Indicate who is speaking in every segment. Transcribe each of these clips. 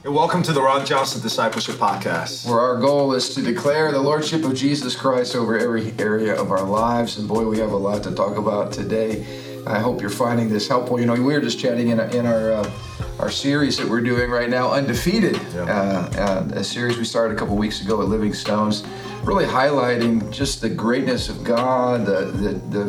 Speaker 1: Hey, welcome to the Ron Johnson Discipleship Podcast.
Speaker 2: Where our goal is to declare the Lordship of Jesus Christ over every area of our lives. And boy, we have a lot to talk about today. I hope you're finding this helpful. You know, we were just chatting in, in our uh, our series that we're doing right now, Undefeated, yeah. uh, uh, a series we started a couple weeks ago at Living Stones, really highlighting just the greatness of God, the the, the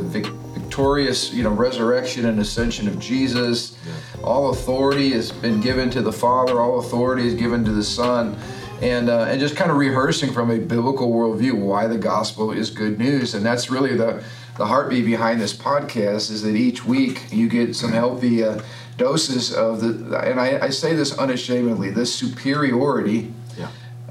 Speaker 2: victorious, you know, resurrection and ascension of Jesus. Yeah. All authority has been given to the Father. All authority is given to the Son. And, uh, and just kind of rehearsing from a biblical worldview why the gospel is good news. And that's really the, the heartbeat behind this podcast is that each week you get some healthy uh, doses of the, and I, I say this unashamedly, this superiority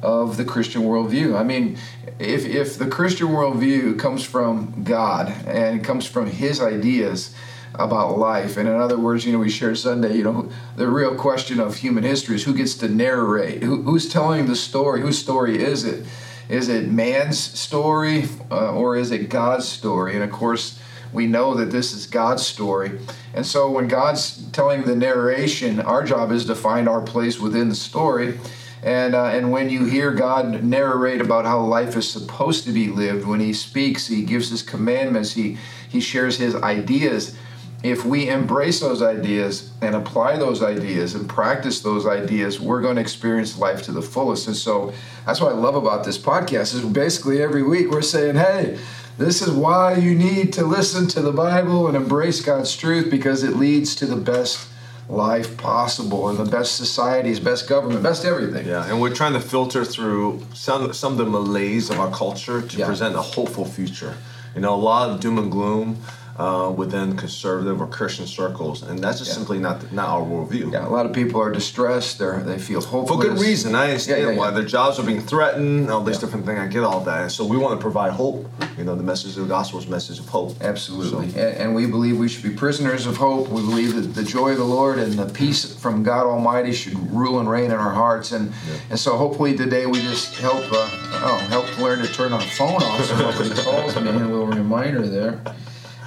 Speaker 2: of the Christian worldview. I mean, if, if the Christian worldview comes from God and comes from His ideas about life, and in other words, you know, we shared Sunday, you know, the real question of human history is who gets to narrate, who, who's telling the story, whose story is it? Is it man's story uh, or is it God's story? And of course, we know that this is God's story. And so when God's telling the narration, our job is to find our place within the story and, uh, and when you hear God narrate about how life is supposed to be lived, when He speaks, He gives His commandments, He, he shares His ideas. If we embrace those ideas and apply those ideas and practice those ideas, we're going to experience life to the fullest. And so that's what I love about this podcast is basically every week we're saying, hey, this is why you need to listen to the Bible and embrace God's truth because it leads to the best life possible and the best societies, best government, best everything.
Speaker 1: Yeah, and we're trying to filter through some some of the malaise of our culture to yeah. present a hopeful future. You know, a lot of doom and gloom uh, within conservative or Christian circles, and that's just yeah. simply not not our worldview.
Speaker 2: Yeah, a lot of people are distressed. They they feel hopeless
Speaker 1: for good reason. I understand yeah, yeah, why their jobs are being threatened. All these different things. I get all that, and so we want to provide hope. You know, the message of the gospel is message of hope.
Speaker 2: Absolutely, so. and, and, we believe we should be prisoners of hope. We believe that the joy of the Lord and the peace from God Almighty should rule and reign in our hearts, and and so hopefully today we just help uh, oh help learn to turn our phone off so nobody calls me. A little reminder there.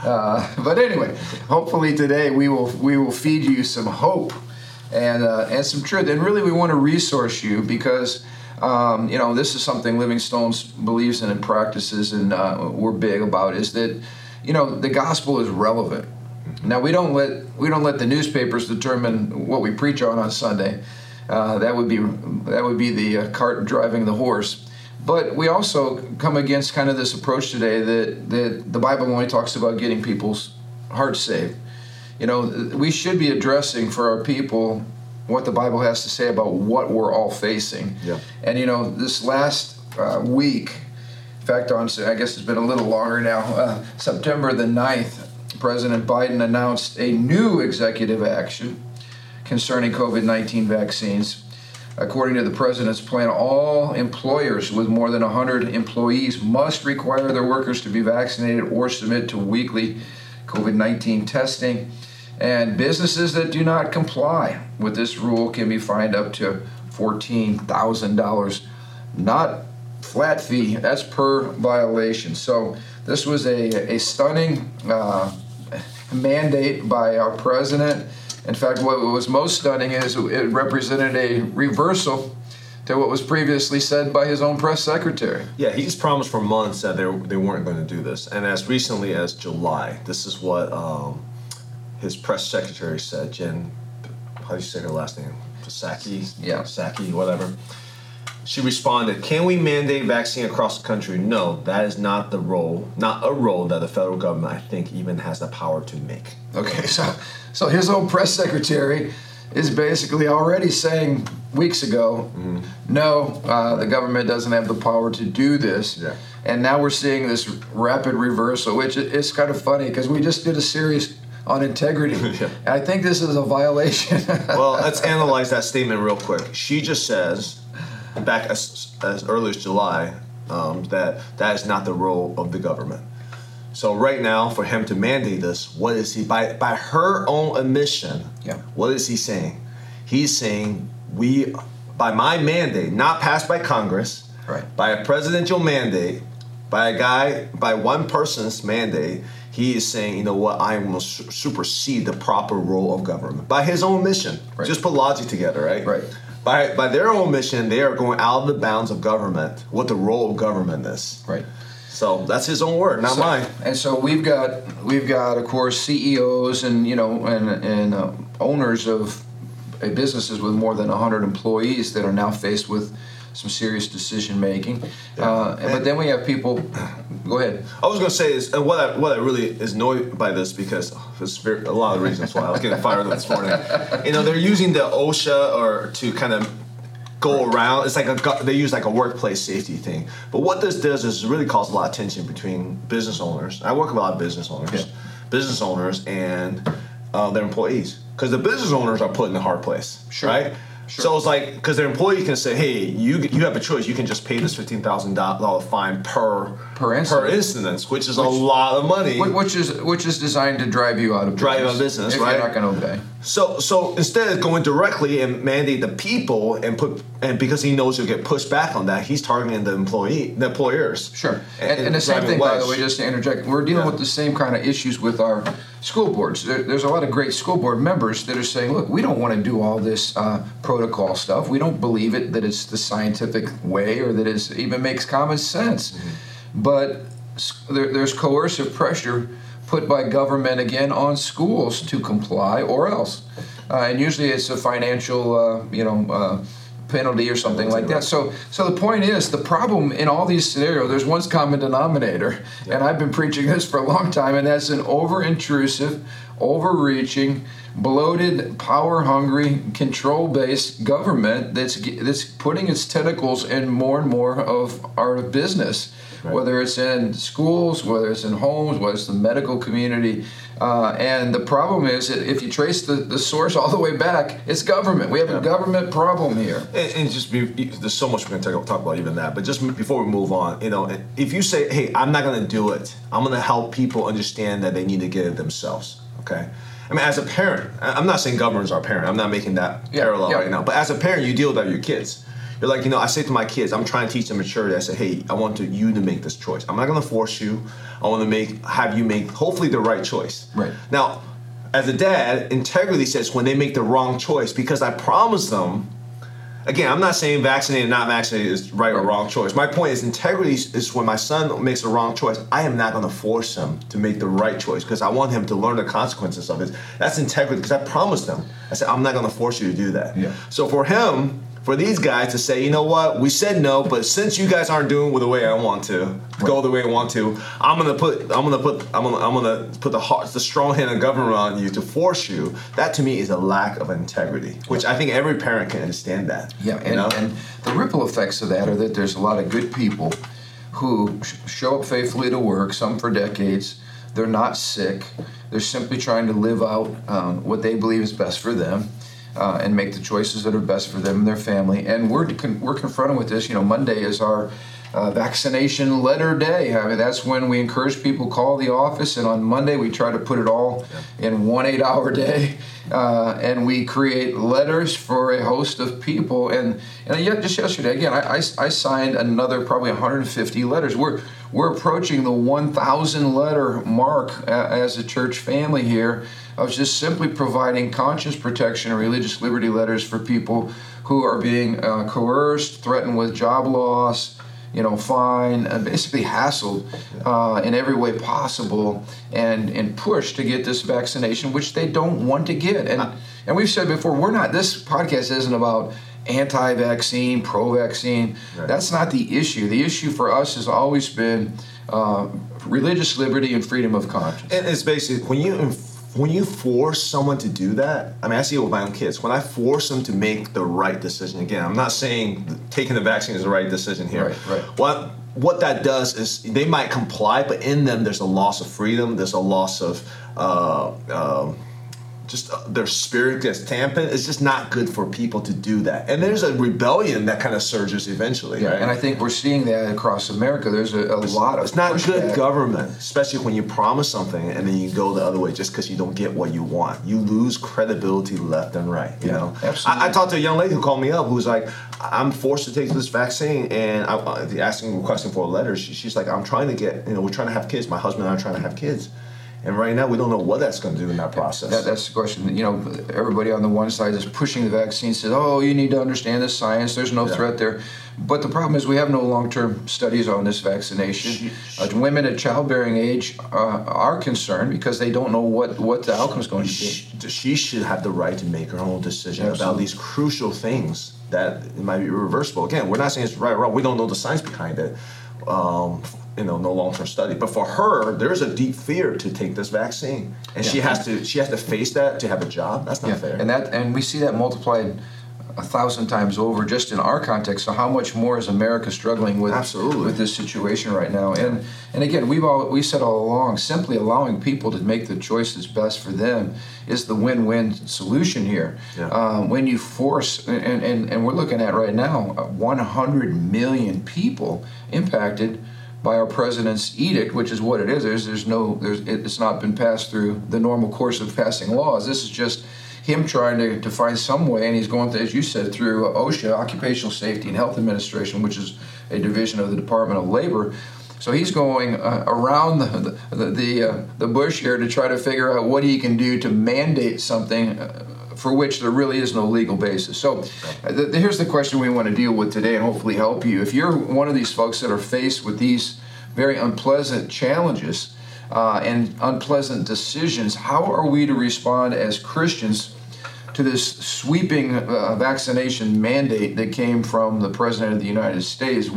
Speaker 2: Uh, but anyway, hopefully today we will we will feed you some hope and uh, and some truth. And really, we want to resource you because. Um, you know, this is something Living Stones believes in and practices, and uh, we're big about is that, you know, the gospel is relevant. Now we don't let we don't let the newspapers determine what we preach on on Sunday. Uh, that would be that would be the uh, cart driving the horse. But we also come against kind of this approach today that, that the Bible only talks about getting people's hearts saved. You know, we should be addressing for our people what the Bible has to say about what we're all facing. Yeah. And you know, this last uh, week, in fact, on I guess it's been a little longer now, uh, September the 9th, President Biden announced a new executive action concerning COVID 19 vaccines. According to the president's plan, all employers with more than 100 employees must require their workers to be vaccinated or submit to weekly COVID 19 testing. And businesses that do not comply with this rule can be fined up to $14,000. Not flat fee, that's per violation. So this was a, a stunning uh, mandate by our president in fact, what was most stunning is it represented a reversal to what was previously said by his own press secretary.
Speaker 1: Yeah, he's promised for months that they, they weren't going to do this. And as recently as July, this is what um, his press secretary said, Jen, how do you say her last name? Psaki?
Speaker 2: Yeah.
Speaker 1: Psaki, whatever. She responded, Can we mandate vaccine across the country? No, that is not the role, not a role that the federal government, I think, even has the power to make.
Speaker 2: Okay, so so his own press secretary is basically already saying weeks ago, mm-hmm. no, uh, the government doesn't have the power to do this. Yeah. And now we're seeing this rapid reversal, which is kind of funny because we just did a series on integrity. yeah. I think this is a violation.
Speaker 1: well, let's analyze that statement real quick. She just says, back as, as early as July, um, that that is not the role of the government. So right now, for him to mandate this, what is he by by her own admission? Yeah. What is he saying? He's saying we, by my mandate, not passed by Congress, right? By a presidential mandate, by a guy, by one person's mandate, he is saying, you know what, I will supersede the proper role of government by his own mission. Right. Just put logic together, right?
Speaker 2: Right.
Speaker 1: By by their own mission, they are going out of the bounds of government. What the role of government is.
Speaker 2: Right.
Speaker 1: So that's his own word, not
Speaker 2: so,
Speaker 1: mine.
Speaker 2: And so we've got we've got of course CEOs and you know and and uh, owners of uh, businesses with more than 100 employees that are now faced with some serious decision making. Uh, but then we have people. Go ahead.
Speaker 1: I was going to say is and what I what I really is annoyed by this because there's very, a lot of reasons why I was getting fired up this morning. You know, they're using the OSHA or to kind of go around. It's like a they use like a workplace safety thing. But what this does is really cause a lot of tension between business owners. I work with a lot of business owners,
Speaker 2: Yeah.
Speaker 1: business owners and uh, their employees because the business owners are put in a hard place,
Speaker 2: Sure.
Speaker 1: right?
Speaker 2: Sure.
Speaker 1: So it's like because their employee can say, "Hey, you you have a choice. You can just pay this fifteen thousand dollar fine per
Speaker 2: Per incident.
Speaker 1: per incident, which is a lot of money."
Speaker 2: Which is which is designed to drive you out of business.
Speaker 1: Drive you out of business, right?
Speaker 2: You're not going to obey.
Speaker 1: So so instead of going directly and mandate the people and put and because he knows he'll get pushed back on that, he's targeting the employee, the employers.
Speaker 2: Sure. And, and, the same thing, by the way, just to interject, we're dealing
Speaker 1: Yeah.
Speaker 2: with the same kind of issues with our school boards. There, there's a lot of great school board members that are saying, look, we don't want to do all this uh, protocol stuff. We don't believe it, that it's the scientific way or that it even makes common sense. But there, there's coercive pressure put by government again on schools to comply or else. Uh, and usually it's a financial, uh, you know, uh, penalty or something like that. So, so the point is, the problem in all these scenarios, there's one common denominator, and I've been preaching this for a long time, and that's an over-intrusive, overreaching, bloated, power-hungry, control-based government that's that's putting its tentacles in more and more of our business. Whether it's in schools, whether it's in homes, whether it's the medical community, uh, and the problem is if you trace the, the source all the way back, it's government. We have a government problem here.
Speaker 1: And, and just be, there's so much we can talk, talk about even that. But just before we move on, you know, if you say, "Hey, I'm not going to do it. I'm going to help people understand that they need to get it themselves." Okay. I mean, as a parent, I'm not saying government's our parent. I'm not making that
Speaker 2: Yeah,
Speaker 1: parallel
Speaker 2: yeah.
Speaker 1: right now. But as a parent, you deal with that with your kids. You're like, you know, I say to my kids, I'm trying to teach them maturity. I say, hey, I want to, you to make this choice. I'm not going to force you. I want to make, have you make, hopefully, the right choice.
Speaker 2: Right.
Speaker 1: Now, as a dad, integrity says when they make the wrong choice because I promised them. Again, I'm not saying vaccinated, not vaccinated is right or wrong choice. My point is integrity is is when my son makes the wrong choice. I am not going to force him to make the right choice because I want him to learn the consequences of it. That's integrity because I promised him. I said I'm not going to force you to do that.
Speaker 2: Yeah.
Speaker 1: So for him, for these guys to say, you know what, we said no, but since you guys aren't doing with the way I want to, go the way I want to, I'm gonna put, I'm gonna put, I'm gonna, I'm gonna put the heart, the strong hand of government on you to force you. That to me is a lack of integrity, which I think every parent can understand that.
Speaker 2: Yeah,
Speaker 1: you know?
Speaker 2: and the ripple effects of that are that there's a lot of good people who sh- show up faithfully to work, some for decades. They're not sick. They're simply trying to live out um, what they believe is best for them. Uh, and make the choices that are best for them and their family. And we're we're confronted with this. You know, Monday is our uh, vaccination letter day. I mean, that's when we encourage people call the office, and on Monday we try to put it all in one eight-hour day, uh, and we create letters for a host of people. And and yet, just yesterday, again, I, I, I signed another probably 150 letters. We're we're approaching the 1,000 letter mark uh, as a church family here of just simply providing conscience protection and religious liberty letters for people who are being uh, coerced, threatened with job loss, you know, fine, basically hassled uh, in every way possible, and and pushed to get this vaccination, which they don't want to get. And and we've said before, we're not. This podcast isn't about anti-vaccine, pro-vaccine.
Speaker 1: Right.
Speaker 2: That's not the issue. The issue for us has always been uh, religious liberty and freedom of conscience.
Speaker 1: And it's basically when you when you force someone to do that. I mean, I see it with my own kids. When I force them to make the right decision, again, I'm not saying taking the vaccine is the right decision here.
Speaker 2: Right, right.
Speaker 1: What what that does is they might comply, but in them there's a loss of freedom. There's a loss of. Uh, um just uh, their spirit gets tampered. It's just not good for people to do that. And there's a rebellion that kind of surges eventually.
Speaker 2: Yeah,
Speaker 1: right?
Speaker 2: and I think we're seeing that across America. There's a, a lot of
Speaker 1: It's not good government, especially when you promise something and then you go the other way just because you don't get what you want. You lose credibility left and right. You
Speaker 2: Yeah,
Speaker 1: know,
Speaker 2: absolutely.
Speaker 1: I, I talked to a young lady who called me up who was like, "I'm forced to take this vaccine," and I, uh, asking requesting for a letter. She, she's like, "I'm trying to get, you know, we're trying to have kids. My husband and I are trying to have kids." And right now, we don't know what that's going to do in that process.
Speaker 2: That, that's the question. You know, everybody on the one side is pushing the vaccine, says, "Oh, you need to understand the science. There's no
Speaker 1: Yeah.
Speaker 2: threat there." But the problem is, we have no long-term studies on this vaccination. Uh, women at childbearing age uh, are concerned because they don't know what what the outcome is going to be.
Speaker 1: she, should have the right to make her own decision about these crucial things that might be reversible. Again, we're not saying it's right or wrong. We don't know the science behind it. Um, you know, no long-term study. But for her, there's a deep fear to take this vaccine, and she has to she has to face that to have a job. That's not
Speaker 2: Yeah,
Speaker 1: fair.
Speaker 2: and that and we see that multiplied a thousand times over just in our context. So how much more is America struggling with
Speaker 1: Absolutely.
Speaker 2: with this situation right now? And and again, we've all we said all along, simply allowing people to make the choice that's best for them is the win-win solution here.
Speaker 1: Yeah.
Speaker 2: Um, when you force and, and and we're looking at right now, uh, 100 million people impacted by our president's edict, which is what it is. There's, there's no, there's, it's not been passed through the normal course of passing laws. This is just him trying to, to find some way, and he's going, to, as you said, through OSHA, Occupational Safety and Health Administration, which is a division of the Department of Labor. So he's going uh, around the the the, uh, the bush here to try to figure out what he can do to mandate something uh, for which there really is no legal basis. So uh, th- here's the question we want to deal with today and hopefully help you. If you're one of these folks that are faced with these very unpleasant challenges uh, and unpleasant decisions, how are we to respond as Christians? to this sweeping uh, vaccination mandate that came from the President of the United States.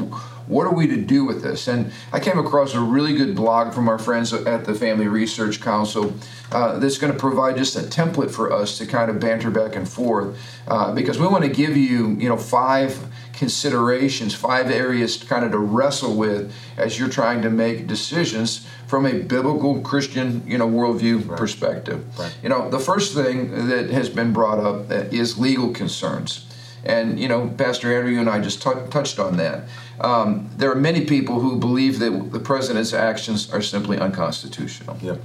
Speaker 2: What are we to do with this? And I came across a really good blog from our friends at the Family Research Council uh, that's going to provide just a template for us to kind of banter back and forth uh, because we want to give you, you know, five considerations, five areas to kind of to wrestle with as you're trying to make decisions from a biblical Christian, you know, worldview perspective.
Speaker 1: Right.
Speaker 2: You know, the first thing that has been brought up is legal concerns. And, you know, Pastor Andrew, you and I just tou- touched on that. Um, there are many people who believe that the president's actions are simply unconstitutional.
Speaker 1: Yep.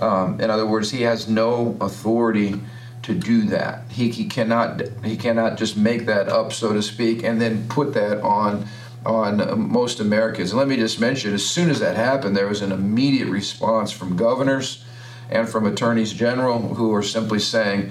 Speaker 2: Um, in other words, he has no authority to do that. He, he cannot he cannot just make that up, so to speak, and then put that on on most Americans. And let me just mention, as soon as that happened, there was an immediate response from governors and from attorneys general who are simply saying, "Eh,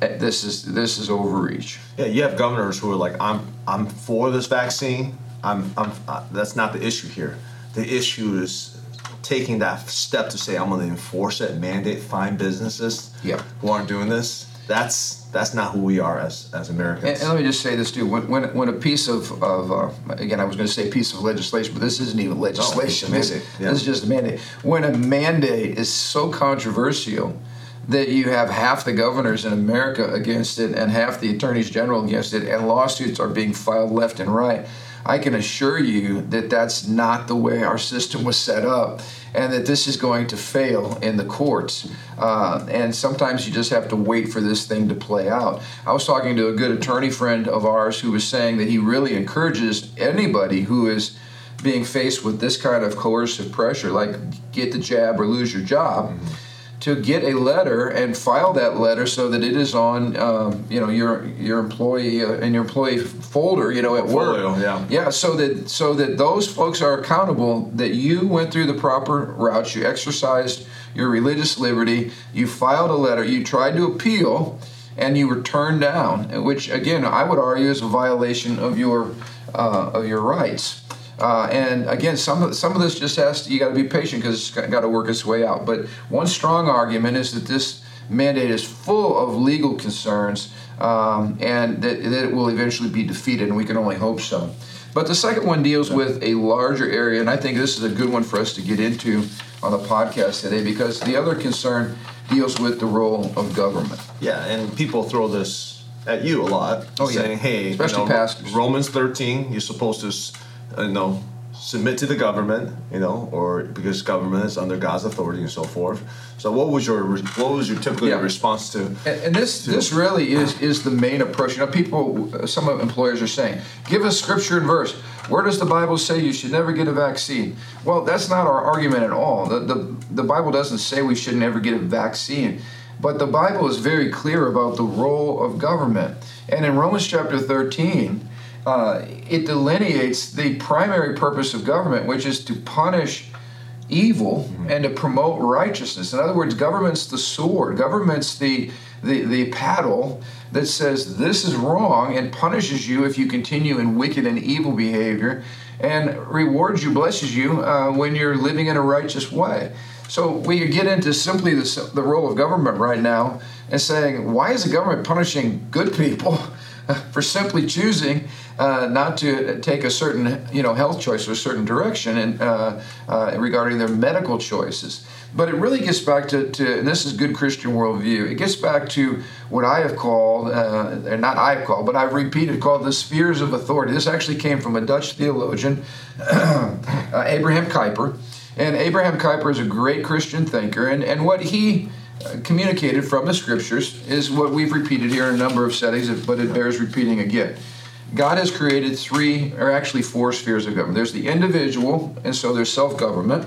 Speaker 2: "This is this is overreach."
Speaker 1: Yeah, you have governors who are like, I'm I'm for this vaccine. I'm I'm. Uh, that's not the issue here. The issue is taking that step to say I'm going to enforce it, mandate, fine businesses
Speaker 2: Yeah.
Speaker 1: who aren't doing this. That's that's not who we are as as Americans.
Speaker 2: And, and let me just say this too: when when, when a piece of of uh, again, I was going to say piece of legislation, but this isn't even legislation.
Speaker 1: a
Speaker 2: this,
Speaker 1: yeah.
Speaker 2: this is just a mandate. When a mandate is so controversial that you have half the governors in America against it and half the attorneys general against it, and lawsuits are being filed left and right. I can assure you that that's not the way our system was set up, and that this is going to fail in the courts. Uh, and sometimes you just have to wait for this thing to play out. I was talking to a good attorney friend of ours who was saying that he really encourages anybody who is being faced with this kind of coercive pressure, like get the jab or lose your job to get a letter and file that letter so that it is on um, you know your your employee uh, in your employee folder you know at work
Speaker 1: Portfolio, yeah.
Speaker 2: yeah so that so that those folks are accountable that you went through the proper routes you exercised your religious liberty you filed a letter you tried to appeal and you were turned down which again i would argue is a violation of your uh, of your rights uh, and again, some of some of this just has to, you got to be patient because it's got to work its way out. But one strong argument is that this mandate is full of legal concerns, um, and that, that it will eventually be defeated, and we can only hope so. But the second one deals with a larger area, and I think this is a good one for us to get into on the podcast today because the other concern deals with the role of government.
Speaker 1: Yeah, and people throw this at you a lot,
Speaker 2: Oh, yeah.
Speaker 1: saying, "Hey,
Speaker 2: Especially
Speaker 1: you know,
Speaker 2: pastors.
Speaker 1: Romans 13, you're supposed to, Uh, you know, submit to the government, you know, or because government is under God's authority and so forth." So, what was your what was your typical
Speaker 2: Yeah.
Speaker 1: response to?
Speaker 2: And, and this this really is is the main approach. You know, people, some employers are saying, "Give us scripture and verse." Where does the Bible say you should never get a vaccine? Well, that's not our argument at all. The the, the Bible doesn't say we should never get a vaccine, but the Bible is very clear about the role of government. And in Romans chapter thirteen. Uh, it delineates the primary purpose of government, which is to punish evil mm-hmm. and to promote righteousness. In other words, government's the sword, government's the, the, the paddle that says this is wrong and punishes you if you continue in wicked and evil behavior and rewards you, blesses you uh, when you're living in a righteous way. So we get into simply the, the role of government right now and saying, why is the government punishing good people for simply choosing uh, not to take a certain you know health choice or a certain direction and uh, uh, regarding their medical choices. But it really gets back to, to, and this is good Christian worldview. It gets back to what I have called, uh, not I have called, but I've repeated, called the spheres of authority. This actually came from a Dutch theologian, uh, Abraham Kuyper. And Abraham Kuyper is a great Christian thinker, and, and what he uh, communicated from the scriptures is what we've repeated here in a number of settings, but it bears repeating again. God has created three, or actually four spheres of government. There's the individual, and so there's self government,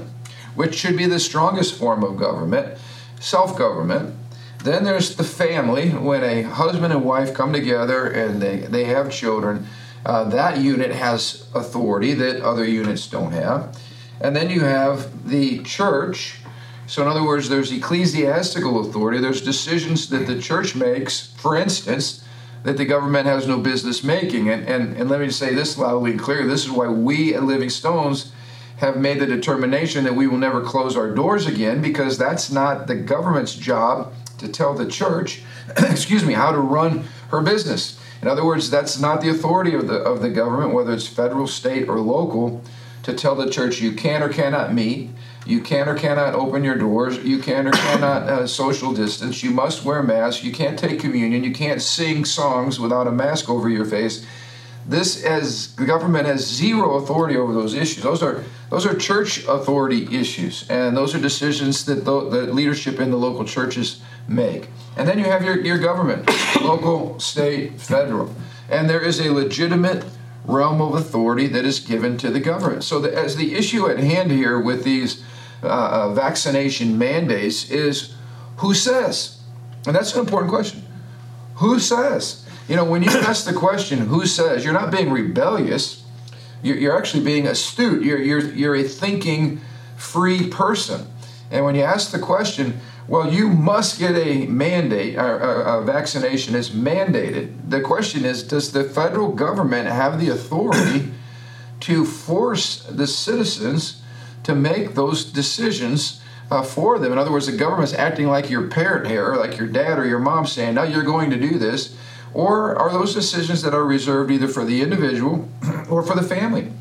Speaker 2: which should be the strongest form of government, self government. Then there's the family, when a husband and wife come together and they, they have children. Uh, that unit has authority that other units don't have. And then you have the church. So, in other words, there's ecclesiastical authority, there's decisions that the church makes, for instance, that the government has no business making. And, and, and let me say this loudly and clear this is why we at Living Stones have made the determination that we will never close our doors again because that's not the government's job to tell the church, excuse me, how to run her business. In other words, that's not the authority of the of the government, whether it's federal, state, or local, to tell the church you can or cannot meet, you can or cannot open your doors. You can or cannot uh, social distance. You must wear masks. You can't take communion. You can't sing songs without a mask over your face. This, as the government has zero authority over those issues. Those are those are church authority issues, and those are decisions that the, leadership in the local churches make. And then you have your, your government, local, state, federal, and there is a legitimate realm of authority that is given to the government. So, the, as the issue at hand here with these uh, uh, vaccination mandates is who says? And that's an important question. Who says? You know, when you ask the question, who says, you're not being rebellious, you're, actually being astute. You're, you're, you're a thinking, free person. And when you ask the question, well, you must get a mandate, a, a, vaccination is mandated. The question is Does the federal government have the authority to force the citizens to make those decisions uh, for them? In other words, the government's acting like your parent here, like your dad or your mom saying, now you're going to do this. Or are those decisions that are reserved either for the individual or for the family?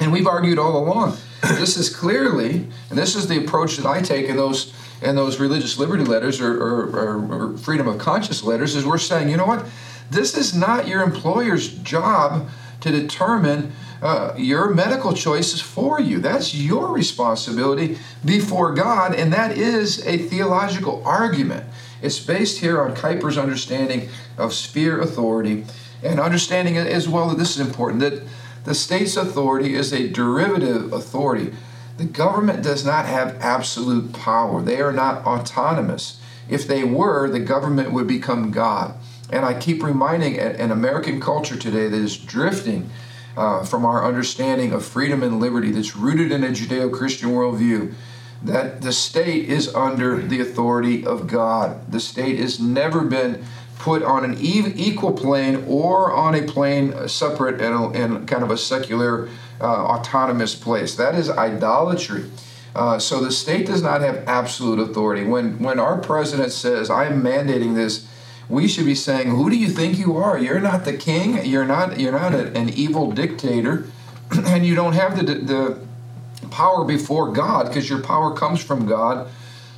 Speaker 2: And we've argued all along. This is clearly, and this is the approach that I take in those and those religious liberty letters or, or, or, freedom of conscience letters is we're saying, you know what? This is not your employer's job to determine uh, your medical choices for you. That's your responsibility before God, and that is a theological argument. It's based here on Kuyper's understanding of sphere authority and understanding as well that this is important that the state's authority is a derivative authority the government does not have absolute power, they are not autonomous. If they were, the government would become God. And I keep reminding an American culture today that is drifting uh, from our understanding of freedom and liberty that's rooted in a Judeo Christian worldview that the state is under the authority of God. The state has never been put on an equal plane or on a plane separate and, and kind of a secular uh, autonomous place. That is idolatry. Uh, so the state does not have absolute authority. When when our president says, "I'm mandating this," we should be saying, "Who do you think you are? You're not the king. You're not. You're not a, an evil dictator, and you don't have the the power before God because your power comes from God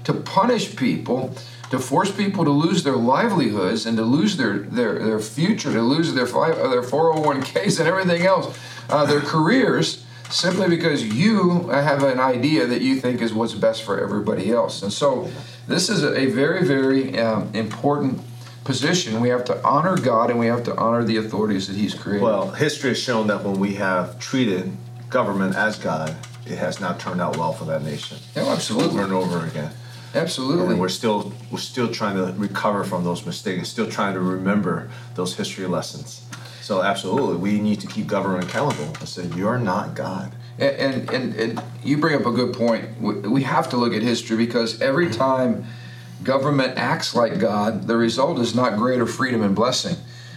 Speaker 2: to punish people." to force people to lose their livelihoods and to lose their, their, their future, to lose their, their 401ks and everything else, uh, their careers, simply because you have an idea that you think is what's best for everybody else. And so this is a very, very um, important position. We have to honor God and we have to honor the authorities that He's created.
Speaker 1: Well, history has shown that when we have treated government as God, it has not turned out well for that nation.
Speaker 2: Oh, absolutely.
Speaker 1: Over and over again.
Speaker 2: Absolutely.
Speaker 1: And we're still we're still trying to recover from those mistakes, still trying to remember those history lessons. So absolutely, we need to keep government accountable and say you're not God.
Speaker 2: And, and, and you bring up a good point. We have to look at history because every time government acts like God, the result is not greater freedom and blessing.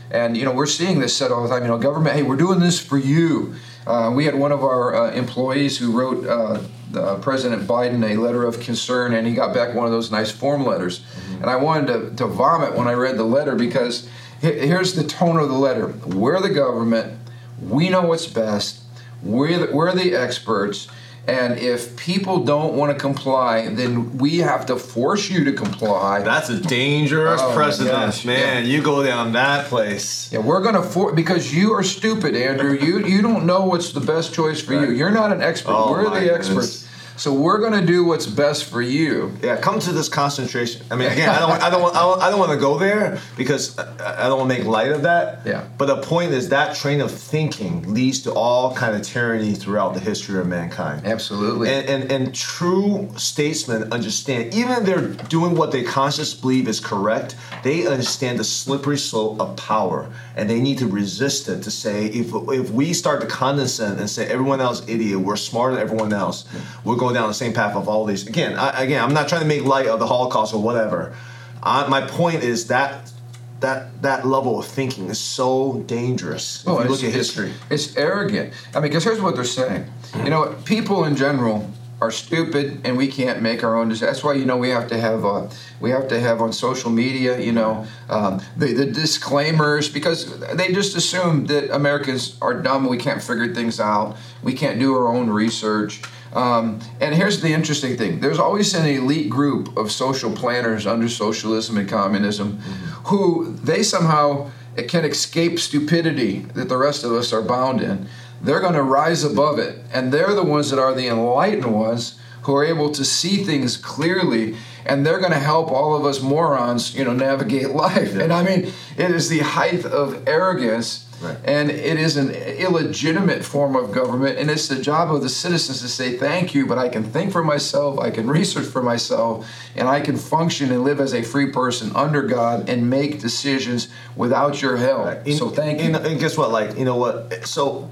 Speaker 2: And you know we're seeing this said all the time. You know, government, hey, we're doing this for you. Uh, we had one of our uh, employees who wrote uh, uh, President Biden a letter of concern, and he got back one of those nice form letters. Mm-hmm. And I wanted to, to vomit when I read the letter because here's the tone of the letter: We're the government. We know what's best. We're the, we're the experts and if people don't want to comply, then we have to force you to comply.
Speaker 1: That's a dangerous oh precedent, man. Yeah. You go down that place.
Speaker 2: Yeah, we're gonna for because you are stupid, Andrew. you you don't know what's the best choice for right. you. You're not an expert. Oh we're the experts. So we're going to do what's best for you.
Speaker 1: Yeah, come to this concentration. I mean, again, I don't, I don't, want, I don't, I don't want to go there because I don't want to make light of that.
Speaker 2: Yeah.
Speaker 1: But the point is that train of thinking leads to all kind of tyranny throughout the history of mankind.
Speaker 2: Absolutely.
Speaker 1: And and, and true statesmen understand, even if they're doing what they consciously believe is correct, they understand the slippery slope of power, and they need to resist it. To say if if we start to condescend and say everyone else idiot, we're smarter than everyone else, we're going down the same path of all these. Again, I, again, I'm not trying to make light of the Holocaust or whatever. I, my point is that that that level of thinking is so dangerous.
Speaker 2: Well, if you look at history, it's, it's arrogant. I mean, because here's what they're saying. You know, people in general are stupid and we can't make our own decisions. That's why you know we have to have uh, we have to have on social media you know um, the, the disclaimers because they just assume that Americans are dumb. We can't figure things out. We can't do our own research. Um, and here's the interesting thing there's always an elite group of social planners under socialism and communism mm-hmm. who they somehow can escape stupidity that the rest of us are bound in. They're going to rise above it. And they're the ones that are the enlightened ones who are able to see things clearly and they're going to help all of us morons you know navigate life yeah. and i mean it is the height of arrogance Right. And it is an illegitimate form of government, and it's the job of the citizens to say thank you, but I can think for myself, I can research for myself, and I can function and live as a free person under God and make decisions without your help. Right. so thank you.
Speaker 1: And, and guess what? Like, you know what? So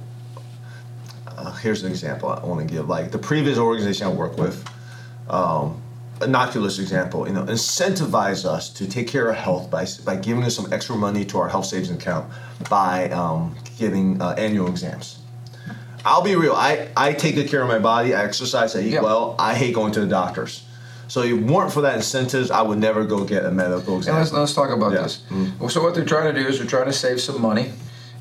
Speaker 1: uh, here's an example I want to give. Like the previous organization I worked with, um, innocuous example, you know, incentivize us to take care of health by, by giving us some extra money to our health savings account by um, getting uh, annual exams. I'll be real. I, I take good care of my body. I exercise. I eat yep. well. I hate going to the doctors. So if it weren't for that incentives, I would never go get a medical exam.
Speaker 2: Let's, let's talk about yeah. this. Mm-hmm. So what they're trying to do is they're trying to save some money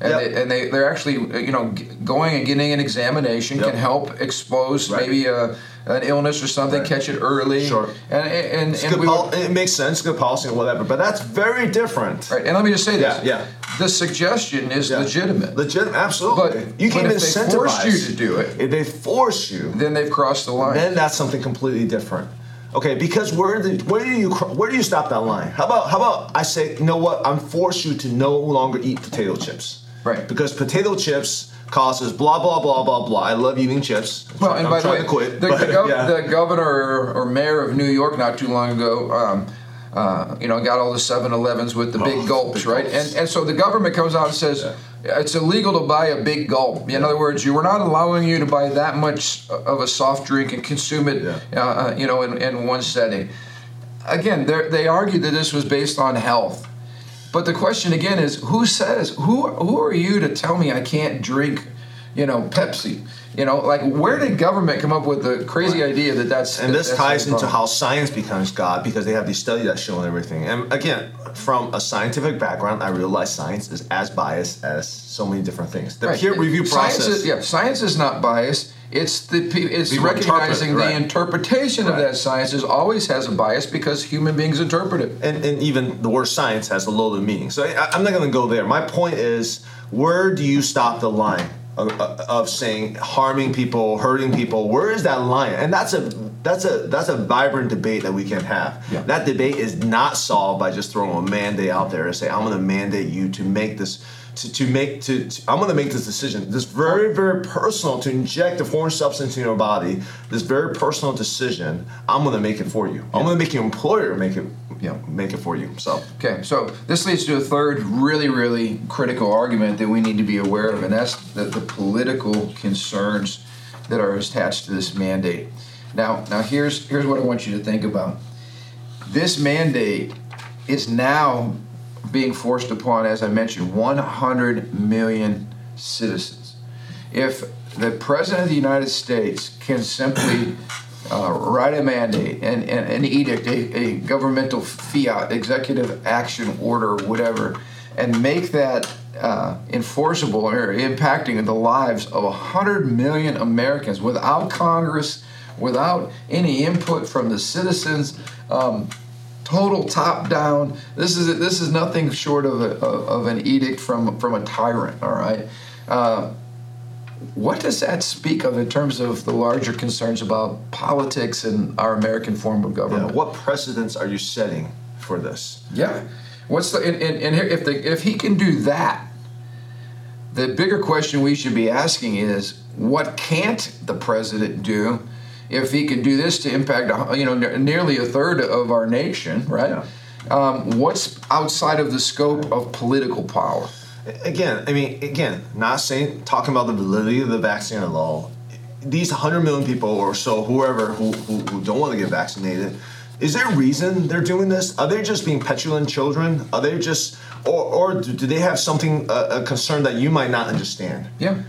Speaker 2: and, yep. they, and they they're actually you know going and getting an examination yep. can help expose right. maybe a, an illness or something, right. catch it early.
Speaker 1: Sure.
Speaker 2: And and, and,
Speaker 1: and pol- it makes sense, good policy and whatever, but that's very different.
Speaker 2: Right. And let me just say
Speaker 1: this. Yeah. yeah.
Speaker 2: The suggestion is yeah. legitimate.
Speaker 1: Legitimate, absolutely.
Speaker 2: But you can if they force you to do it,
Speaker 1: if they force you,
Speaker 2: then they've crossed the line.
Speaker 1: Then that's something completely different. Okay, because where the, where do you where do you stop that line? How about how about I say, you know what? I'm force you to no longer eat potato chips.
Speaker 2: Right.
Speaker 1: Because potato chips causes blah blah blah blah blah. I love eating chips.
Speaker 2: Well, and
Speaker 1: I'm
Speaker 2: by the way,
Speaker 1: quit,
Speaker 2: the, the, gov- yeah. the, governor or mayor of New York not too long ago. Um, uh, you know, got all the 7-Elevens with the big oh, gulps, big right? Gulps. And and so the government comes out and says yeah. it's illegal to buy a big gulp. In yeah. other words, you were not allowing you to buy that much of a soft drink and consume it, uh, uh you know, in, in one setting. Again, they argued that this was based on health. But the question again is, who says who who are you to tell me I can't drink, you know, Pepsi? You know, like where did government come up with the crazy right. idea that that's
Speaker 1: and
Speaker 2: that,
Speaker 1: this
Speaker 2: that's
Speaker 1: ties into how science becomes God because they have these studies that show everything. And again, from a scientific background, I realize science is as biased as so many different things. The right. peer review process,
Speaker 2: science is, yeah, science is not biased it's the it's People recognizing the interpretation right. of that science is always has a bias because human beings interpret it.
Speaker 1: And, and even the word science has a loaded meaning. So I, am not going to go there. My point is, where do you stop the line of, uh, of saying harming people, hurting people? Where is that line? And that's a that's a that's a vibrant debate that we can have. Yeah. That debate is not solved by just throwing a mandate out there and say I'm going to mandate you to make this to, to make to, to I'm going to make this decision. This very very personal to inject a foreign substance in your body. This very personal decision. I'm going to make it for you. I'm going to make your employer make it you know make it for you. So
Speaker 2: okay, so this leads to a third really really critical argument that we need to be aware of, and that's the, the political concerns that are attached to this mandate. Now, now here's here's what I want you to think about. This mandate is now being forced upon, as I mentioned, 100 million citizens. If the President of the United States can simply uh, write a mandate and, an edict, a, a governmental fiat, executive action order, whatever, and make that uh, enforceable or impacting the lives of 100 million Americans without Congress, without any input from the citizens. Um, total top down. This is this is nothing short of, a, of an edict from from a tyrant. All right. Uh, what does that speak of in terms of the larger concerns about politics and our American form of government?
Speaker 1: Yeah. What precedents are you setting for this?
Speaker 2: Yeah. What's the and, and, and if the if he can do that, the bigger question we should be asking is what can't the president do if he can do this to impact you know nearly a third of our nation, right? Yeah. Um, what's outside of the scope of political power?
Speaker 1: again, I mean, again, not saying talking about the validity of the vaccine at all. These 100 million people or so, whoever who, who, who don't want to get vaccinated, is there a reason they're doing this? Are they just being petulant children? Are they just, or, or do they have something, a, a concern that you might not understand?
Speaker 2: Yeah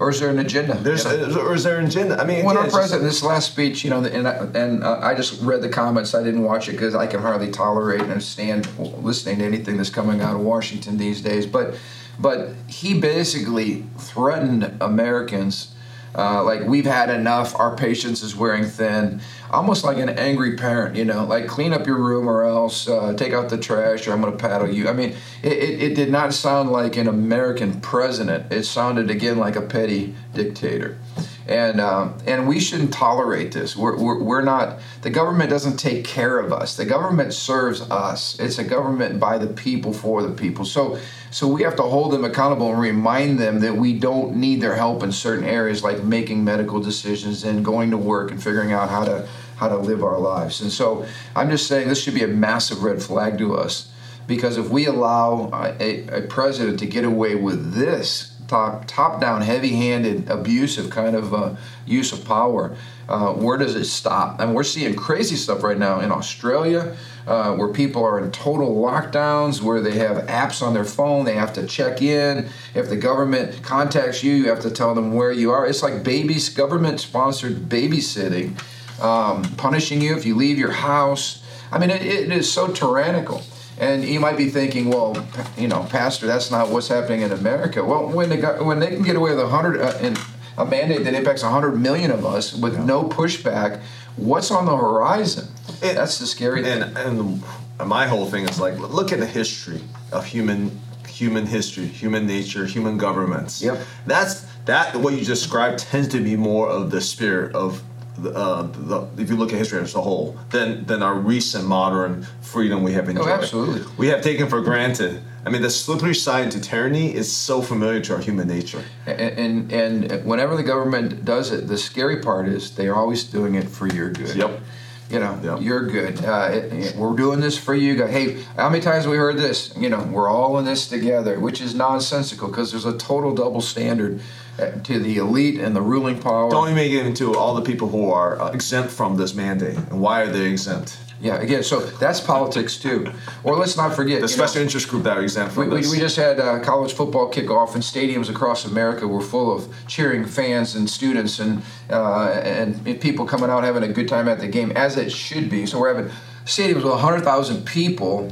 Speaker 2: or is there an agenda?
Speaker 1: There's, you know? or is there an agenda? I mean,
Speaker 2: when our president, this last speech, you know, and I, and uh, I just read the comments. I didn't watch it because I can hardly tolerate and stand listening to anything that's coming out of Washington these days. But but he basically threatened Americans. Uh, like we've had enough. Our patience is wearing thin. Almost like an angry parent, you know, like clean up your room or else uh, take out the trash or I'm going to paddle you. I mean, it, it, it, did not sound like an American president. It sounded again like a petty dictator and um, and we shouldn't tolerate this. We're, we're, we're not. The government doesn't take care of us. The government serves us. It's a government by the people for the people. So so we have to hold them accountable and remind them that we don't need their help in certain areas like making medical decisions and going to work and figuring out how to how to live our lives. And so I'm just saying this should be a massive red flag to us because if we allow a, a president to get away with this top top down, heavy handed, abusive kind of uh, use of power. Uh, where does it stop? And we're seeing crazy stuff right now in Australia. Uh, where people are in total lockdowns, where they have apps on their phone, they have to check in. If the government contacts you, you have to tell them where you are. It's like babies, government sponsored babysitting, um, punishing you if you leave your house. I mean, it, it is so tyrannical. And you might be thinking, well, you know, Pastor, that's not what's happening in America. Well, when they got, when they can get away with a hundred uh, a mandate that impacts hundred million of us with yeah. no pushback, what's on the horizon? And, that's the scary
Speaker 1: and, thing. And my whole thing is like, look at the history of human human history, human nature, human governments.
Speaker 2: Yep.
Speaker 1: That's that. What you described tends to be more of the spirit of uh, the, if you look at history as a whole, than than our recent modern freedom we have oh, enjoyed.
Speaker 2: Oh, absolutely.
Speaker 1: We have taken for granted. I mean, the slippery side to tyranny is so familiar to our human nature.
Speaker 2: And, and and whenever the government does it, the scary part is they are always doing it for your good.
Speaker 1: Yep.
Speaker 2: You know, yep. you're good. Uh, it, it, we're doing this for you. Hey, how many times have we heard this? You know, we're all in this together, which is nonsensical because there's a total double standard to the elite and the ruling power.
Speaker 1: Don't even get into all the people who are uh, exempt from this mandate and why are they exempt?
Speaker 2: Yeah, again, so that's politics too. Or let's not forget
Speaker 1: the special know, interest group that are exempt from
Speaker 2: we,
Speaker 1: this.
Speaker 2: We just had uh, college football kickoff, and stadiums across America were full of cheering fans and students and, uh, and people coming out having a good time at the game, as it should be. So we're having stadiums with 100,000 people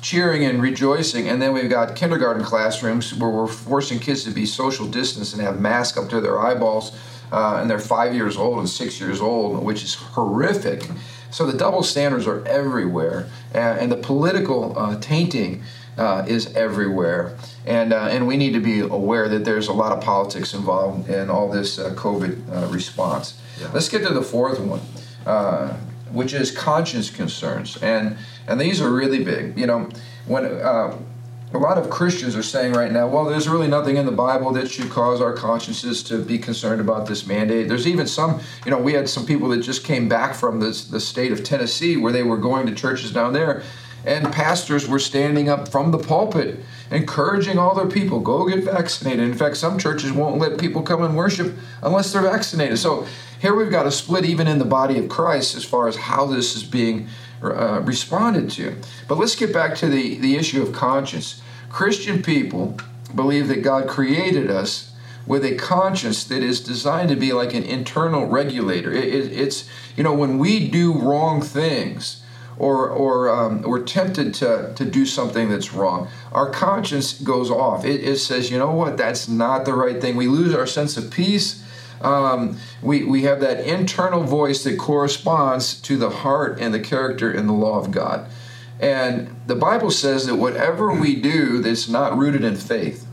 Speaker 2: cheering and rejoicing. And then we've got kindergarten classrooms where we're forcing kids to be social distance and have masks up to their eyeballs. Uh, and they're five years old and six years old, which is horrific. So the double standards are everywhere, and, and the political uh, tainting uh, is everywhere. And, uh, and we need to be aware that there's a lot of politics involved in all this uh, COVID uh, response. Yeah. Let's get to the fourth one which is conscience concerns, and and these are really big. You know, when uh, a lot of Christians are saying right now, well, there's really nothing in the Bible that should cause our consciences to be concerned about this mandate. There's even some, you know, we had some people that just came back from the the state of Tennessee where they were going to churches down there and pastors were standing up from the pulpit encouraging all their people go get vaccinated. In fact, some churches won't let people come and worship unless they're vaccinated. So here we've got a split even in the body of Christ as far as how this is being uh, responded to. But let's get back to the, the issue of conscience. Christian people believe that God created us with a conscience that is designed to be like an internal regulator. It, it, it's, you know, when we do wrong things, or or um, we're tempted to to do something that's wrong, our conscience goes off. It, it says, you know what, that's not the right thing. We lose our sense of peace. Um, we we have that internal voice that corresponds to the heart and the character and the law of God. And the Bible says that whatever we do that's not rooted in faith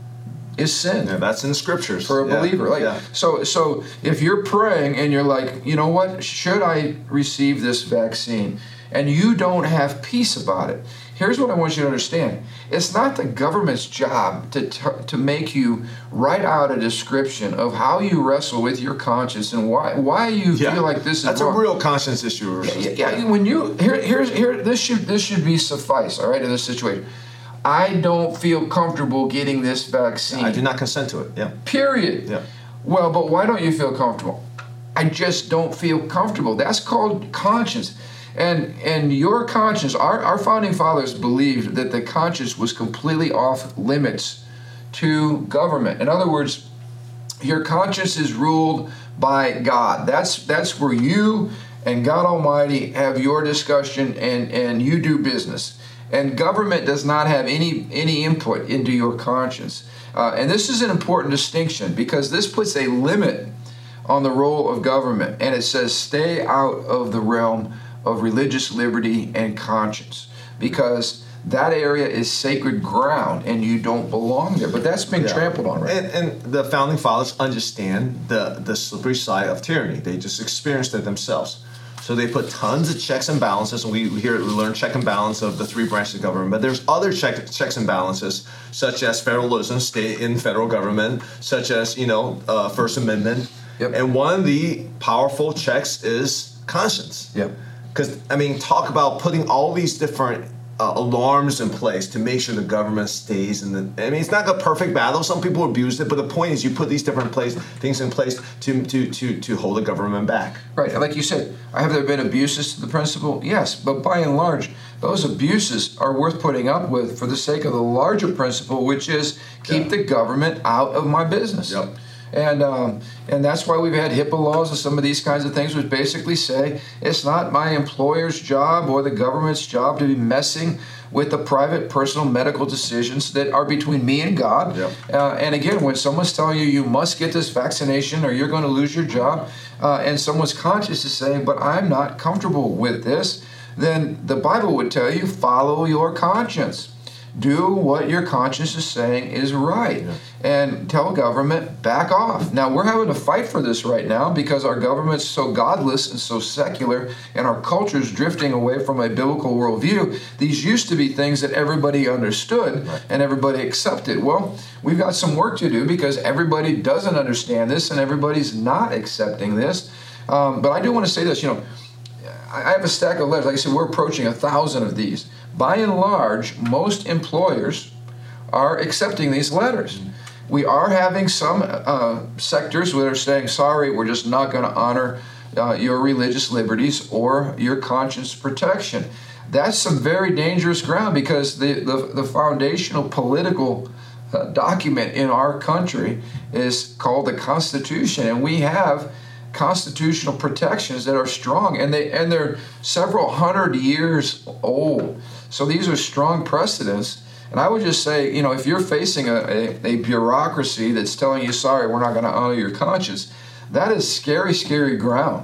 Speaker 2: is sin.
Speaker 1: Yeah, that's in the scriptures
Speaker 2: for a
Speaker 1: yeah.
Speaker 2: believer. Like
Speaker 1: yeah.
Speaker 2: so, so if you're praying and you're like, you know what, should I receive this vaccine? And you don't have peace about it. Here's what I want you to understand. It's not the government's job to, t- to make you write out a description of how you wrestle with your conscience and why why you
Speaker 1: Yeah.
Speaker 2: feel like this is
Speaker 1: That's
Speaker 2: wrong.
Speaker 1: a real conscience issue.
Speaker 2: Yeah, yeah, when you here here's here this should this should be suffice, all right, in this situation. I don't feel comfortable getting this vaccine.
Speaker 1: I do not consent to it. Yeah.
Speaker 2: Period.
Speaker 1: Yeah.
Speaker 2: Well, but why don't you feel comfortable? I just don't feel comfortable. That's called conscience. And and your conscience, our, our founding fathers believed that the conscience was completely off limits to government. In other words, your conscience is ruled by God. That's that's where you and God Almighty have your discussion and, and you do business. And government does not have any any input into your conscience. Uh, and this is an important distinction because this puts a limit on the role of government. And it says, stay out of the realm of religious liberty and conscience because that area is sacred ground and you don't belong there. But that's been
Speaker 1: Yeah.
Speaker 2: trampled on right
Speaker 1: And, and the founding fathers understand the, the slippery side of tyranny. They just experienced it themselves. So they put tons of checks and balances, and we we hear we learn check and balance of the three branches of government. But there's other check, checks and balances, such as federalism, state in federal government, such as you know uh, First Amendment.
Speaker 2: Yep.
Speaker 1: And one of the powerful checks is conscience.
Speaker 2: Yep.
Speaker 1: Because I mean, talk about putting all these different uh, alarms in place to make sure the government stays in the. I mean, it's not a perfect battle. Some people abuse it, but the point is, you put these different place things in place to to to to hold the government back.
Speaker 2: Right, and like you said, have there been abuses to the principle? Yes, but by and large, those abuses are worth putting up with for the sake of the larger principle, which is keep
Speaker 1: Yeah.
Speaker 2: the government out of my business.
Speaker 1: Yep.
Speaker 2: And um, and that's why we've had HIPAA laws and some of these kinds of things, which basically say it's not my employer's job or the government's job to be messing with the private, personal medical decisions that are between me and God.
Speaker 1: Yep.
Speaker 2: Uh, and again, when someone's telling you you must get this vaccination or you're going to lose your job, uh, and someone's conscience is saying, but I'm not comfortable with this, then the Bible would tell you follow your conscience. Do what your conscience is saying is right. And tell government, back off. Now, we're having to fight for this right now because our government's so godless and so secular, and our culture's drifting away from a biblical worldview. These used to be things that everybody understood and everybody accepted. Well, we've got some work to do because everybody doesn't understand this and everybody's not accepting this. Um, but I do want to say this, you know, I have a stack of letters. Like I said, we're approaching a thousand of these. By and large, most employers are accepting these letters. We are having some uh, sectors that are saying, sorry, we're just not going to honor uh, your religious liberties or your conscience protection. That's some very dangerous ground because the, the, the foundational political uh, document in our country is called the Constitution, and we have constitutional protections that are strong and they and they're several hundred years old so these are strong precedents. And i would just say you know if you're facing a, a, a bureaucracy that's telling you sorry we're not going to honor your conscience that is scary scary ground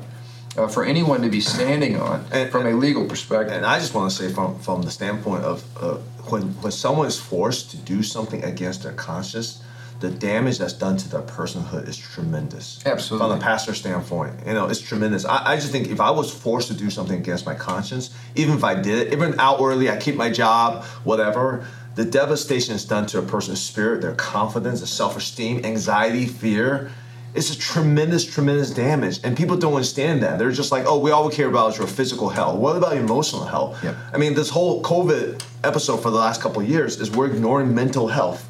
Speaker 2: uh, for anyone to be standing on
Speaker 1: And-
Speaker 2: from a legal perspective.
Speaker 1: And I just want to say, from from the standpoint of uh, when when someone is forced to do something against their conscience, the damage that's done to their personhood is tremendous.
Speaker 2: Absolutely.
Speaker 1: From the pastor standpoint, you know, it's tremendous. I, I just think if I was forced to do something against my conscience, even if I did it, even outwardly, I keep my job, whatever. The devastation is done to a person's spirit, their confidence, their self-esteem, anxiety, fear. it's a tremendous, tremendous damage. And people don't understand that. They're just like, oh, we all we care about is your physical health. What about your emotional health?
Speaker 2: Yep.
Speaker 1: I mean, this whole COVID episode for the last couple of years is we're ignoring mental health.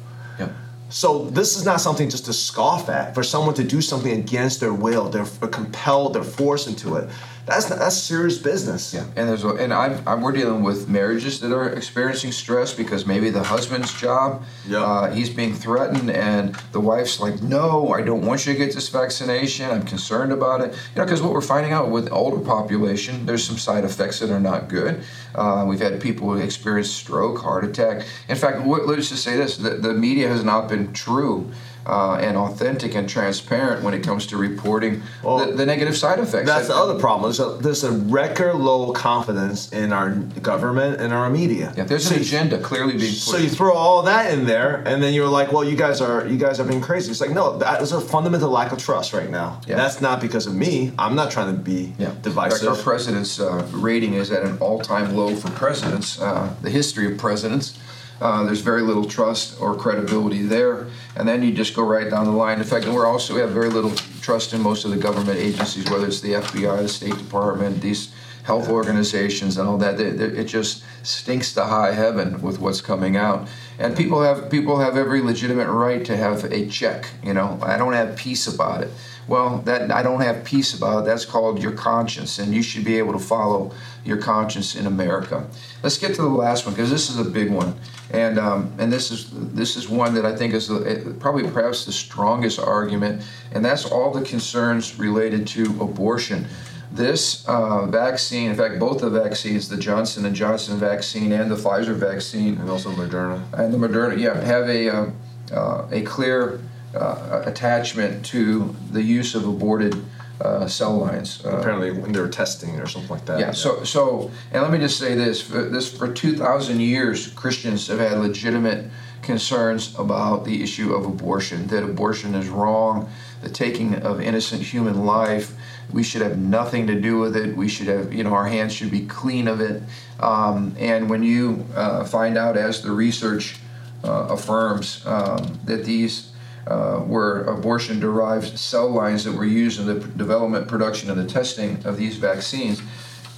Speaker 1: So this is not something just to scoff at. For someone to do something against their will, they're compelled, they're forced into it. That's that's serious business.
Speaker 2: Yeah, and there's and I'm, I'm we're dealing with marriages that are experiencing stress because maybe the husband's job,
Speaker 1: Yeah.
Speaker 2: uh, he's being threatened, and the wife's like, no, I don't want you to get this vaccination. I'm concerned about it. You know, because what we're finding out with older population, there's some side effects that are not good. Uh, we've had people who experience stroke, heart attack. In fact, let's just say this: the, the media has not been true. Uh, and authentic and transparent when it comes to reporting
Speaker 1: Well,
Speaker 2: the, the negative side effects.
Speaker 1: That's
Speaker 2: That-
Speaker 1: the other problem. There's a, there's a record low confidence in our government and our media.
Speaker 2: Yeah, there's
Speaker 1: So
Speaker 2: an
Speaker 1: you-
Speaker 2: agenda clearly being pushed.
Speaker 1: So you throw all that in there, and then you're like, "Well, you guys are you guys are being crazy." It's like, no, that is a fundamental lack of trust right now.
Speaker 2: Yeah.
Speaker 1: That's not because of me. I'm not trying to be
Speaker 2: Yeah.
Speaker 1: divisive.
Speaker 2: Fact, our president's uh, rating is at an all-time low for presidents. Uh, the history of presidents, uh, there's very little trust or credibility there, and then you just go right down the line. In fact, we're also we have very little trust in most of the government agencies, whether it's the FBI, the State Department, these health organizations, and all that. They, they, it just stinks to high heaven with what's coming out. And people have people have every legitimate right to have a check. You know, I don't have peace about it. Well, that I don't have peace about it. That's called your conscience, and you should be able to follow your conscience in America. Let's get to the last one because this is a big one, and um, and this is this is one that I think is the, probably perhaps the strongest argument, and that's all the concerns related to abortion. This uh, vaccine, in fact, both the vaccines, the Johnson and Johnson vaccine and the Pfizer vaccine,
Speaker 1: and also Moderna.
Speaker 2: and the Moderna, yeah, have a uh, uh, a clear uh, attachment to the use of aborted uh, cell lines. Uh,
Speaker 1: Apparently, when they were testing or something like that.
Speaker 2: yeah. So so, and let me just say this: for this for two thousand years, Christians have had legitimate concerns about the issue of abortion. That abortion is wrong. The taking of innocent human life. We should have nothing to do with it. We should have, you know, our hands should be clean of it. Um, and when you uh, find out, as the research uh, affirms, um, that these uh, were abortion derived cell lines that were used in the development, production, and the testing of these vaccines,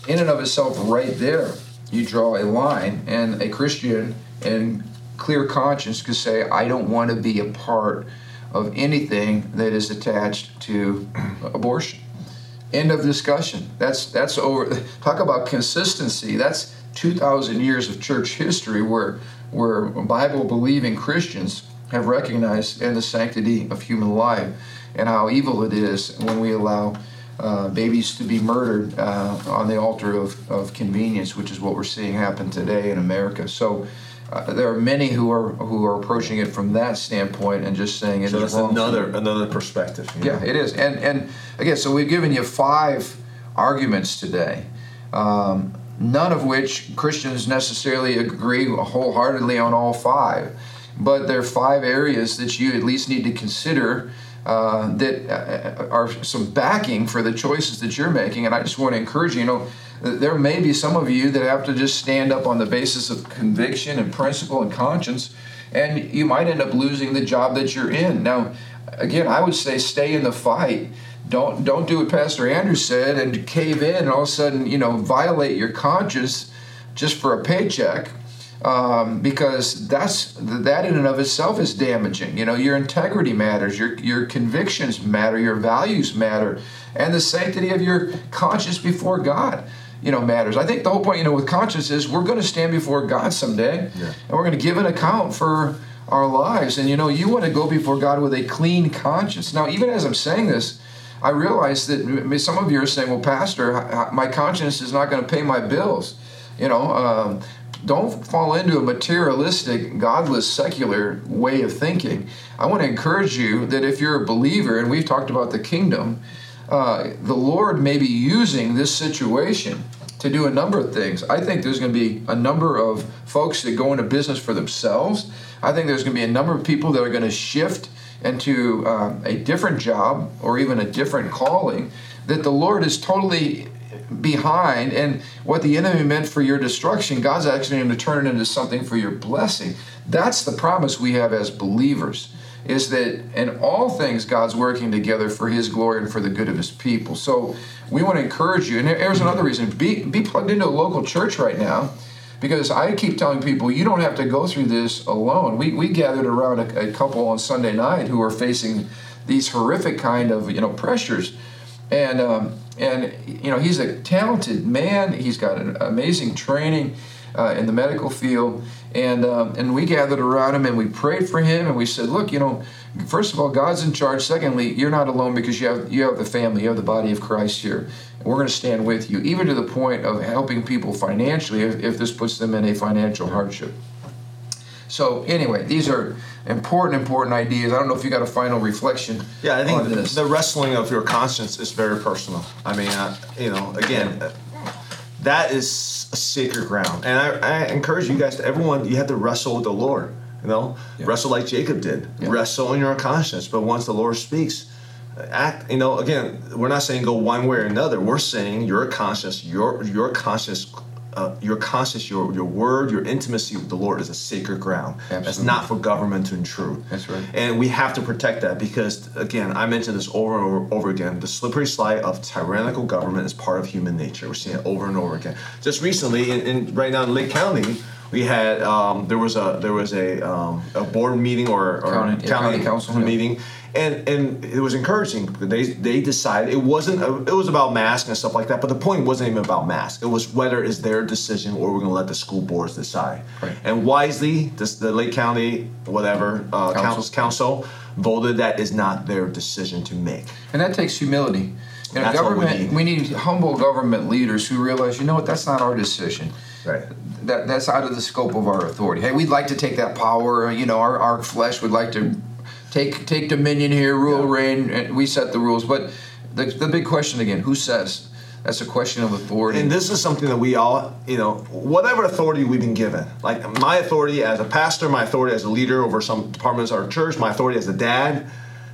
Speaker 2: in and of itself, right there, you draw a line, and a Christian in clear conscience could say, I don't want to be a part of anything that is attached to abortion. End of discussion. That's that's over. Talk about consistency. That's two thousand years of church history where where Bible believing Christians have recognized in the sanctity of human life and how evil it is when we allow uh, babies to be murdered uh, on the altar of, of convenience, which is what we're seeing happen today in America. So. Uh, there are many who are who are approaching it from that standpoint and just saying it is
Speaker 1: So that's another another perspective. you know?
Speaker 2: yeah, it is. And and again, so we've given you five arguments today, um, none of which Christians necessarily agree wholeheartedly on all five, but there are five areas that you at least need to consider. Uh, that uh, are some backing for the choices that you're making, and I just want to encourage you. You know, there may be some of you that have to just stand up on the basis of conviction and principle and conscience, and you might end up losing the job that you're in. Now, again, I would say stay in the fight. Don't don't do what Pastor Andrew said and cave in and all of a sudden you know violate your conscience just for a paycheck, um, because that's that in and of itself is damaging. You know, your integrity matters, your your convictions matter, your values matter, and the sanctity of your conscience before God you know matters. I think the whole point, you know, with conscience is we're going to stand before God someday,
Speaker 1: Yeah.
Speaker 2: and we're going to give an account for our lives. And you know, you want to go before God with a clean conscience. Now, even as I'm saying this, I realize that some of you are saying, "Well, Pastor, my conscience is not going to pay my bills." You know, um, don't fall into a materialistic, godless, secular way of thinking. I want to encourage you that if you're a believer, and we've talked about the kingdom, uh, the Lord may be using this situation to do a number of things. I think there's going to be a number of folks that go into business for themselves. I think there's going to be a number of people that are going to shift into um, a different job or even a different calling that the Lord is totally behind and what the enemy meant for your destruction god's actually going to turn it into something for your blessing that's the promise we have as believers is that in all things God's working together for His glory and for the good of His people. So we want to encourage you. And there's another reason: be be plugged into a local church right now, because I keep telling people you don't have to go through this alone. We we gathered around a, a couple on Sunday night who are facing these horrific kind of you know pressures, and um, and you know he's a talented man. He's got an amazing training uh, in the medical field, and um, and we gathered around him and we prayed for him and we said, look, you know, first of all, God's in charge. Secondly, you're not alone because you have you have the family, you have the body of Christ here. And we're going to stand with you, even to the point of helping people financially if, if this puts them in a financial hardship. So anyway, these are important, important ideas. I don't know if you got a final reflection.
Speaker 1: Yeah, I think the, the, wrestling of your conscience is very personal. I mean, uh, you know, again, that is a sacred ground. And I, I, encourage you guys to everyone, you have to wrestle with the Lord. You know, yeah. wrestle like Jacob did. Yeah. Wrestle in your conscience. But once the Lord speaks, act. You know, again, we're not saying go one way or another. We're saying your conscience, your your conscience uh, your conscience, your your word, your intimacy with the Lord is a sacred ground. Absolutely. That's not for government to intrude.
Speaker 2: That's right.
Speaker 1: And we have to protect that because, again, I mentioned this over and over, over again. The slippery slide of tyrannical government is part of human nature. We're seeing it over and over again. Just recently, in, in right now in Lake County, we had um, there was a there was a um, a board meeting or, or
Speaker 2: county,
Speaker 1: county,
Speaker 2: county council
Speaker 1: meeting, and and it was encouraging. They they decided it wasn't a, it was about masks and stuff like that, but the point wasn't even about masks. It was whether it's their decision or we're going to let the school boards decide.
Speaker 2: Right.
Speaker 1: And wisely, this, the Lake County whatever uh, council. council voted that is not their decision to make.
Speaker 2: And that takes humility. You know, government, we need. we need humble government leaders who realize, you know what, that's not our decision.
Speaker 1: Right.
Speaker 2: That that's out of the scope of our authority. Hey, we'd like to take that power. You know, our, our flesh would like to take take dominion here, rule, yeah. reign, and we set the rules. But the, the big question again, who says? That's a question of authority.
Speaker 1: And this is something that we all, you know, whatever authority we've been given. Like my authority as a pastor, my authority as a leader over some departments of our church, my authority as a dad.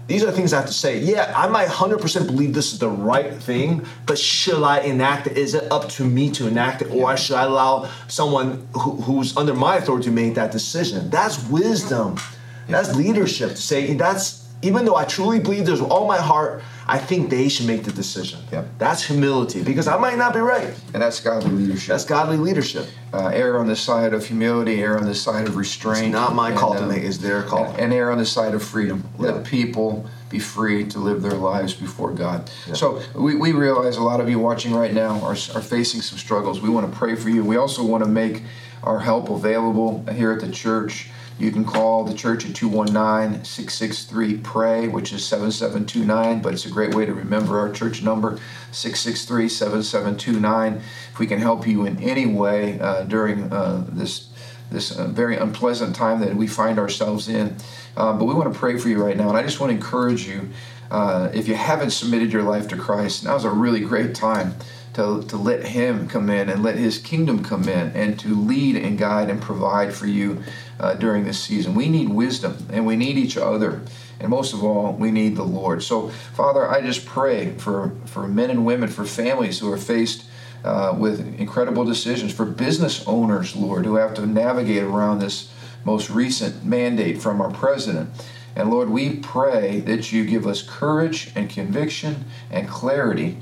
Speaker 1: These are things I have to say. Yeah, I might 100% believe this is the right thing, but should I enact it? Is it up to me to enact it, or should I allow someone who, who's under my authority to make that decision? That's wisdom. That's leadership to say that's even though I truly believe there's all my heart, I think they should make the decision.
Speaker 2: Yep.
Speaker 1: That's humility because I might not be right.
Speaker 2: And that's godly leadership.
Speaker 1: That's godly leadership.
Speaker 2: Uh, err on the side of humility, err on the side of restraint.
Speaker 1: It's not my and, call to make, it's their call.
Speaker 2: And, and err on the side of freedom. Yeah. Let people be free to live their lives before God. Yeah. So we, we realize a lot of you watching right now are, are facing some struggles. We want to pray for you. We also want to make our help available here at the church. You can call the church at 219 663 PRAY, which is 7729, but it's a great way to remember our church number 663 7729. If we can help you in any way uh, during uh, this this uh, very unpleasant time that we find ourselves in. Uh, but we want to pray for you right now, and I just want to encourage you. Uh, if you haven't submitted your life to Christ, now's a really great time to, to let Him come in and let His kingdom come in and to lead and guide and provide for you uh, during this season. We need wisdom and we need each other. And most of all, we need the Lord. So, Father, I just pray for, for men and women, for families who are faced uh, with incredible decisions, for business owners, Lord, who have to navigate around this most recent mandate from our president. And Lord, we pray that you give us courage and conviction and clarity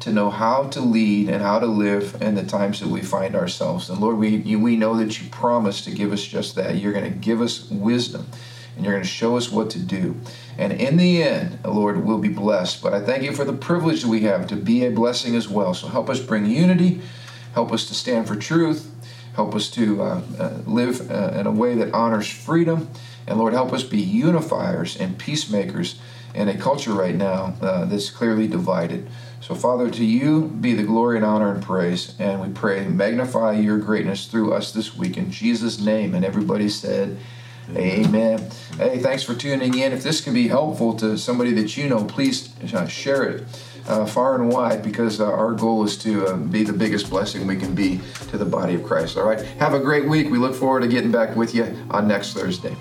Speaker 2: to know how to lead and how to live in the times that we find ourselves. And Lord, we, we know that you promised to give us just that. You're going to give us wisdom and you're going to show us what to do. And in the end, Lord, we'll be blessed. But I thank you for the privilege that we have to be a blessing as well. So help us bring unity, help us to stand for truth, help us to uh, uh, live uh, in a way that honors freedom. And Lord, help us be unifiers and peacemakers in a culture right now uh, that's clearly divided. So, Father, to you be the glory and honor and praise. And we pray, magnify your greatness through us this week in Jesus' name. And everybody said, Amen. Hey, thanks for tuning in. If this can be helpful to somebody that you know, please uh, share it uh, far and wide because uh, our goal is to uh, be the biggest blessing we can be to the body of Christ. All right. Have a great week. We look forward to getting back with you on next Thursday.